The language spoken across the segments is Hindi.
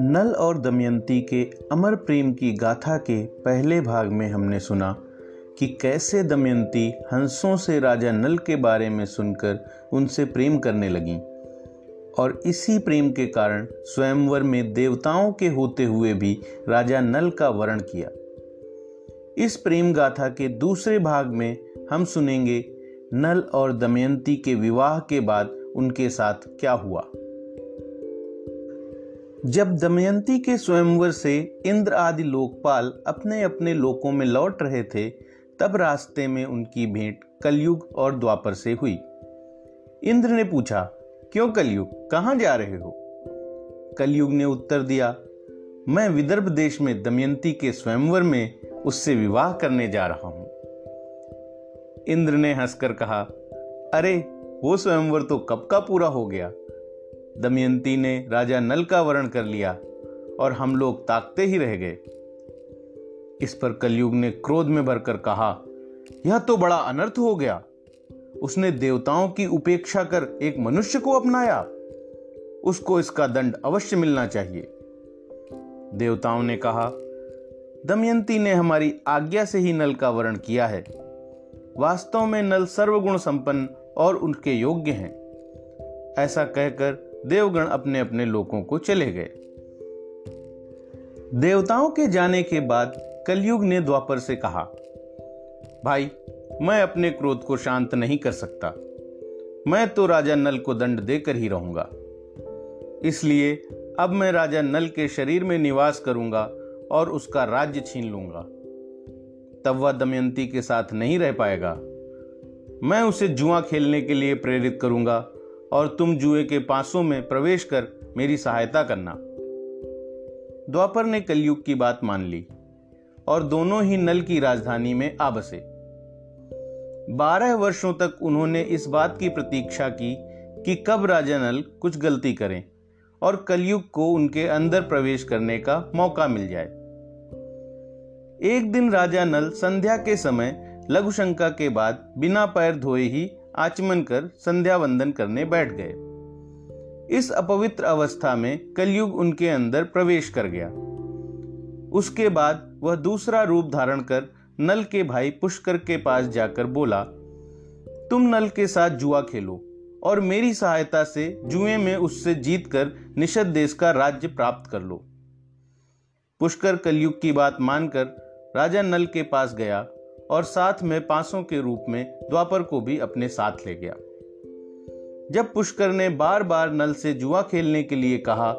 नल और दमयंती के अमर प्रेम की गाथा के पहले भाग में हमने सुना कि कैसे दमयंती हंसों से राजा नल के बारे में सुनकर उनसे प्रेम करने लगी। और इसी प्रेम के कारण स्वयंवर में देवताओं के होते हुए भी राजा नल का वर्ण किया। इस प्रेम गाथा के दूसरे भाग में हम सुनेंगे नल और दमयंती के विवाह के बाद उनके साथ क्या हुआ? जब दमयंती के स्वयंवर से इंद्र आदि लोकपाल अपने अपने लोकों में लौट रहे थे, तब रास्ते में उनकी भेंट कलयुग और द्वापर से हुई। इंद्र ने पूछा, क्यों कलयुग? कहाँ जा रहे हो? कलयुग ने उत्तर दिया, मैं विदर्भ देश में दमयंती के स्वयंवर में उससे विवाह करने जा रहा हूँ। इंद्र ने हंसकर कहा, अरे, वो स्वयंवर तो कब का पूरा हो गया? दमयंती ने राजा नल का वर्ण कर लिया और हम लोग ताकते ही रह गए। इस पर कलयुग ने क्रोध में भरकर कहा, यह तो बड़ा अनर्थ हो गया। उसने देवताओं की उपेक्षा कर एक मनुष्य को अपनाया। उसको इसका दंड अवश्य मिलना चाहिए। देवताओं ने कहा, दमयंती ने हमारी आज्ञा से ही नल का वर्ण किया है। वास्तव में नल सर्वगुण संपन्न और उनके योग्य हैं। ऐसा कहकर देवगण अपने अपने लोगों को चले गए। देवताओं के जाने के बाद कलयुग ने द्वापर से कहा, भाई, मैं अपने क्रोध को शांत नहीं कर सकता। मैं तो राजा नल को दंड देकर ही रहूँगा। इसलिए अब मैं राजा नल के शरीर में निवास करूँगा और उसका राज्य छीन लूँगा। तब वह दमयंती के साथ नहीं रह पाएगा। मैं उसे जुआ खेलने के लिए प्रेरित करूँगा और तुम जुए के पासों में प्रवेश कर मेरी सहायता करना। द्वापर ने कलयुग की बात मान ली और दोनों ही नल की राजधानी में आ बसे। बारह वर्षों तक उन्होंने इस बात की प्रतीक्षा की कि कब राजा नल कुछ गलती करें और कलयुग को उनके अंदर प्रवेश करने का मौका मिल जाए। एक दिन राजा नल संध्या के समय लघुशंका के बाद बिना पैर धोए ही आचमन कर संध्या वंदन करने बैठ गए। इस अपवित्र अवस्था में कलयुग उनके अंदर प्रवेश कर गया। उसके बाद वह दूसरा रूप धारण कर नल के भाई पुष्कर के पास जाकर बोला, तुम नल के साथ जुआ खेलो और मेरी सहायता से जुए में उससे जीतकर निषद देश का राज्य प्राप्त कर लो पुष्कर कलयुग की बात मानकर राजा नल के पास गया और साथ में पांसों के रूप में द्वापर को भी अपने साथ ले गया। जब पुष्कर ने बार बार नल से जुआ खेलने के लिए कहा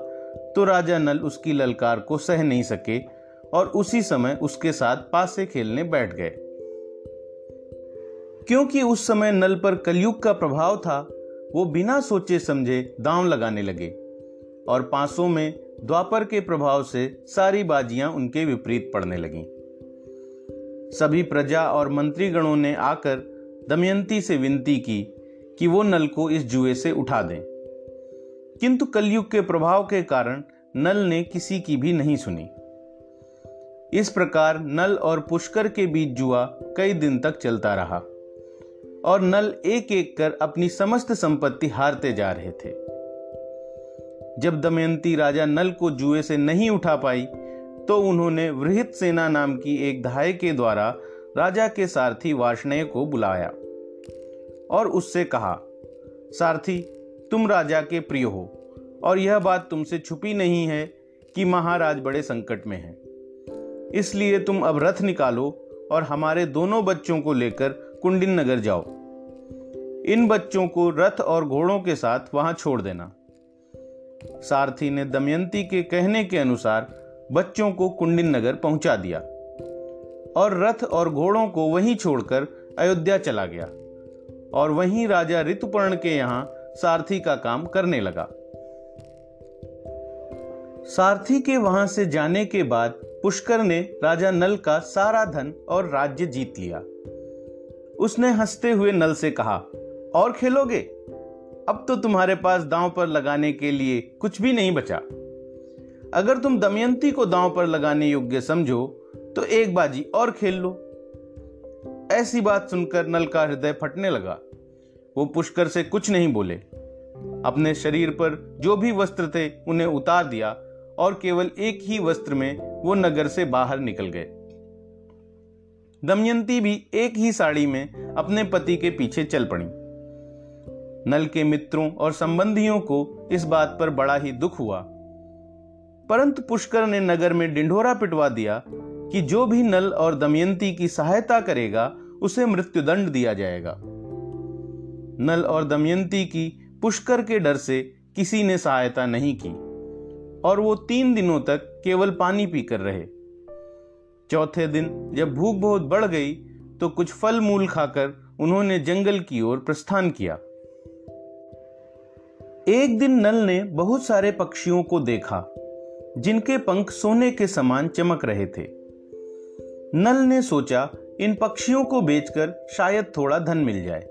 तो राजा नल उसकी ललकार को सह नहीं सके और उसी समय उसके साथ पासे खेलने बैठ गए। क्योंकि उस समय नल पर कलयुग का प्रभाव था, वो बिना सोचे समझे दांव लगाने लगे और पासों में द्वापर के प्रभाव से सारी बाजियाँ उनके विपरीत पड़ने लगीं। सभी प्रजा और मंत्रीगणों ने आकर दमयंती से विनती की कि वो नल को इस जुए से उठा दें। किंतु कलयुग के प्रभाव के कारण नल ने किसी की भी नहीं सुनी। इस प्रकार नल और पुष्कर के बीच जुआ कई दिन तक चलता रहा और नल एक एक कर अपनी समस्त संपत्ति हारते जा रहे थे। जब दमयंती राजा नल को जुए से नहीं उठा पाई तो उन्होंने वृहित सेना नाम की एक धाय के द्वारा राजा के सारथी वार्षणेय को बुलाया और उससे कहा, सारथी, तुम राजा के प्रिय हो और यह बात तुमसे छुपी नहीं है कि महाराज बड़े संकट में हैं। इसलिए तुम अब रथ निकालो और हमारे दोनों बच्चों को लेकर कुंडिन नगर जाओ। इन बच्चों को रथ और घोड़ों के साथ वहाँ छोड़ देना। सारथी ने दमयंती के कहने के अनुसार बच्चों को कुंडिन नगर पहुँचा दिया और रथ और घोड़ों को वहीं छोड़कर अयोध्या चला गया और वहीं राजा ऋतुपर्ण के यहाँ सारथी का काम करने लगा। सारथी के वहाँ से जाने के बाद पुष्कर ने राजा नल का सारा धन और राज्य जीत लिया। उसने हँसते हुए नल से कहा, और खेलोगे? अब तो तुम्हारे पास दांव पर लगाने के लिए कुछ भी नहीं बचा। अगर तुम दमयंती को दांव पर लगाने योग्य समझो तो एक बाजी और खेल लो। ऐसी बात सुनकर नल का हृदय फटने लगा। वो पुष्कर से कुछ नहीं बोले। अपने शरीर पर जो भी वस्त्र थे, उन्हें उतार दिया और केवल एक ही वस्त्र में वो नगर से बाहर निकल गए। दमयंती भी एक ही साड़ी में अपने पति के पीछे चल पड़ी। नल के मित्रों और संबंधियों को इस बात पर बड़ा ही दुख हुआ परंतु पुष्कर ने नगर में डिंढोरा पिटवा दिया कि जो भी नल और दमयंती की सहायता करेगा, उसे मृत्युदंड दिया जाएगा। नल और दमयंती की पुष्कर के डर से किसी ने सहायता नहीं की, और वो तीन दिनों तक केवल पानी पीकर रहे। चौथे दिन जब भूख बहुत बढ़ गई तो कुछ फल मूल खाकर उन्होंने जंगल की ओर प्रस्थान किया। एक दिन नल ने बहुत सारे पक्षियों को देखा। जिनके पंख सोने के समान चमक रहे थे। नल ने सोचा, इन पक्षियों को बेचकर शायद थोड़ा धन मिल जाए।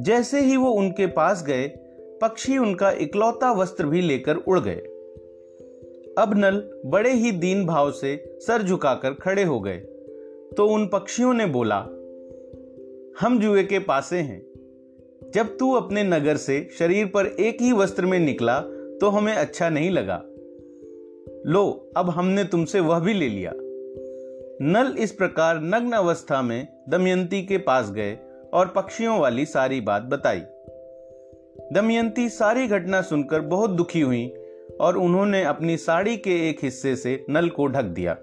जैसे ही वो उनके पास गए, पक्षी उनका इकलौता वस्त्र भी लेकर उड़ गए। अब नल बड़े ही दीन भाव से सर झुकाकर खड़े हो गए। तो उन पक्षियों ने बोला, हम जुए के पासे हैं। जब तू अपने नगर से शरीर पर एक ही वस्त्र में निकला तो हमें अच्छा नहीं लगा। लो, अब हमने तुमसे वह भी ले लिया। नल इस प्रकार नग्न अवस्था में दमयंती के पास गए और पक्षियों वाली सारी बात बताई। दमयंती सारी घटना सुनकर बहुत दुखी हुई और उन्होंने अपनी साड़ी के एक हिस्से से नल को ढक दिया।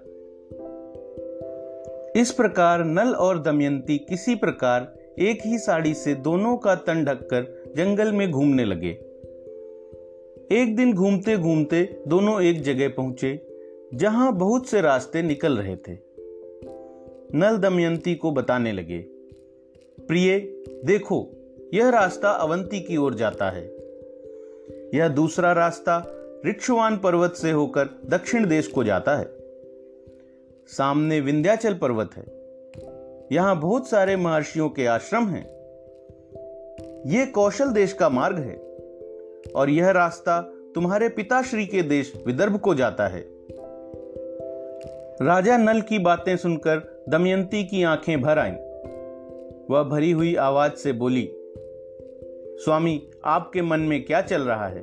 इस प्रकार नल और दमयंती किसी प्रकार एक ही साड़ी से दोनों का तन ढककर जंगल में घूमने लगे। एक दिन घूमते घूमते दोनों एक जगह पहुँचे, जहाँ बहुत से रास्ते निकल रहे थे। नल दमयंती को बताने लगे, प्रिय, देखो, यह रास्ता अवंती की ओर जाता है। यह दूसरा रास्ता ऋक्षवान पर्वत से होकर दक्षिण देश को जाता है। सामने विंध्याचल पर्वत है। यहाँ बहुत सारे महर्षियों के आश्रम हैं। यह कौशल देश का मार्ग है। और यह रास्ता तुम्हारे पिताश्री के देश विदर्भ को जाता है। राजा नल की बातें सुनकर दमयंती की आँखें भर आईं। वह भरी हुई आवाज़ से बोली, स्वामी, आपके मन में क्या चल रहा है?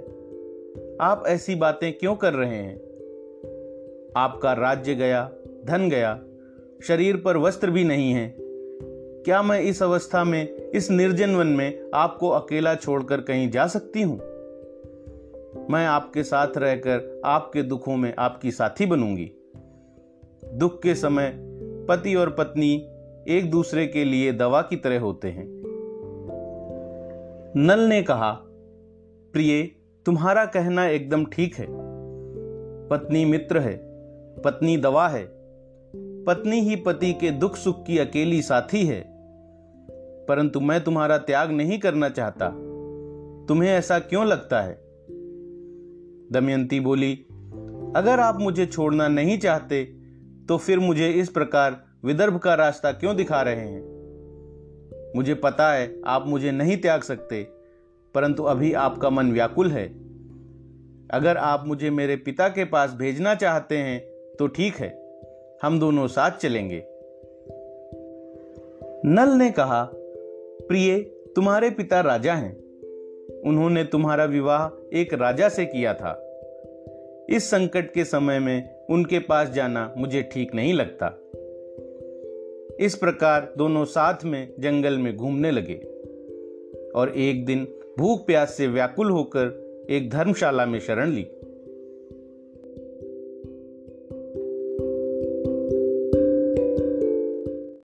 आप ऐसी बातें क्यों कर रहे हैं? आपका राज्य गया, धन गया, शरीर पर वस्त्र भी नहीं है। क्या मैं इस अवस्था में, इस निर्जन वन में आपको अकेला छोड़कर कहीं जा सकती हूँ? मैं आपके साथ रहकर आपके दुखों में आपकी साथी बनूँगी। दुख के समय पति और पत्नी एक दूसरे के लिए दवा की तरह होते हैं। नल ने कहा, प्रिय, तुम्हारा कहना एकदम ठीक है। पत्नी मित्र है, पत्नी दवा है, पत्नी ही पति के दुख सुख की अकेली साथी है। परंतु मैं तुम्हारा त्याग नहीं करना चाहता। तुम्हें ऐसा क्यों लगता है? दमयंती बोली, अगर आप मुझे छोड़ना नहीं चाहते तो फिर मुझे इस प्रकार विदर्भ का रास्ता क्यों दिखा रहे हैं? मुझे पता है आप मुझे नहीं त्याग सकते, परंतु अभी आपका मन व्याकुल है। अगर आप मुझे मेरे पिता के पास भेजना चाहते हैं तो ठीक है, हम दोनों साथ चलेंगे। नल ने कहा, प्रिय, तुम्हारे पिता राजा हैं। उन्होंने तुम्हारा विवाह एक राजा से किया था। इस संकट के समय में उनके पास जाना मुझे ठीक नहीं लगता। इस प्रकार दोनों साथ में जंगल में घूमने लगे और एक दिन भूख प्यास से व्याकुल होकर एक धर्मशाला में शरण ली।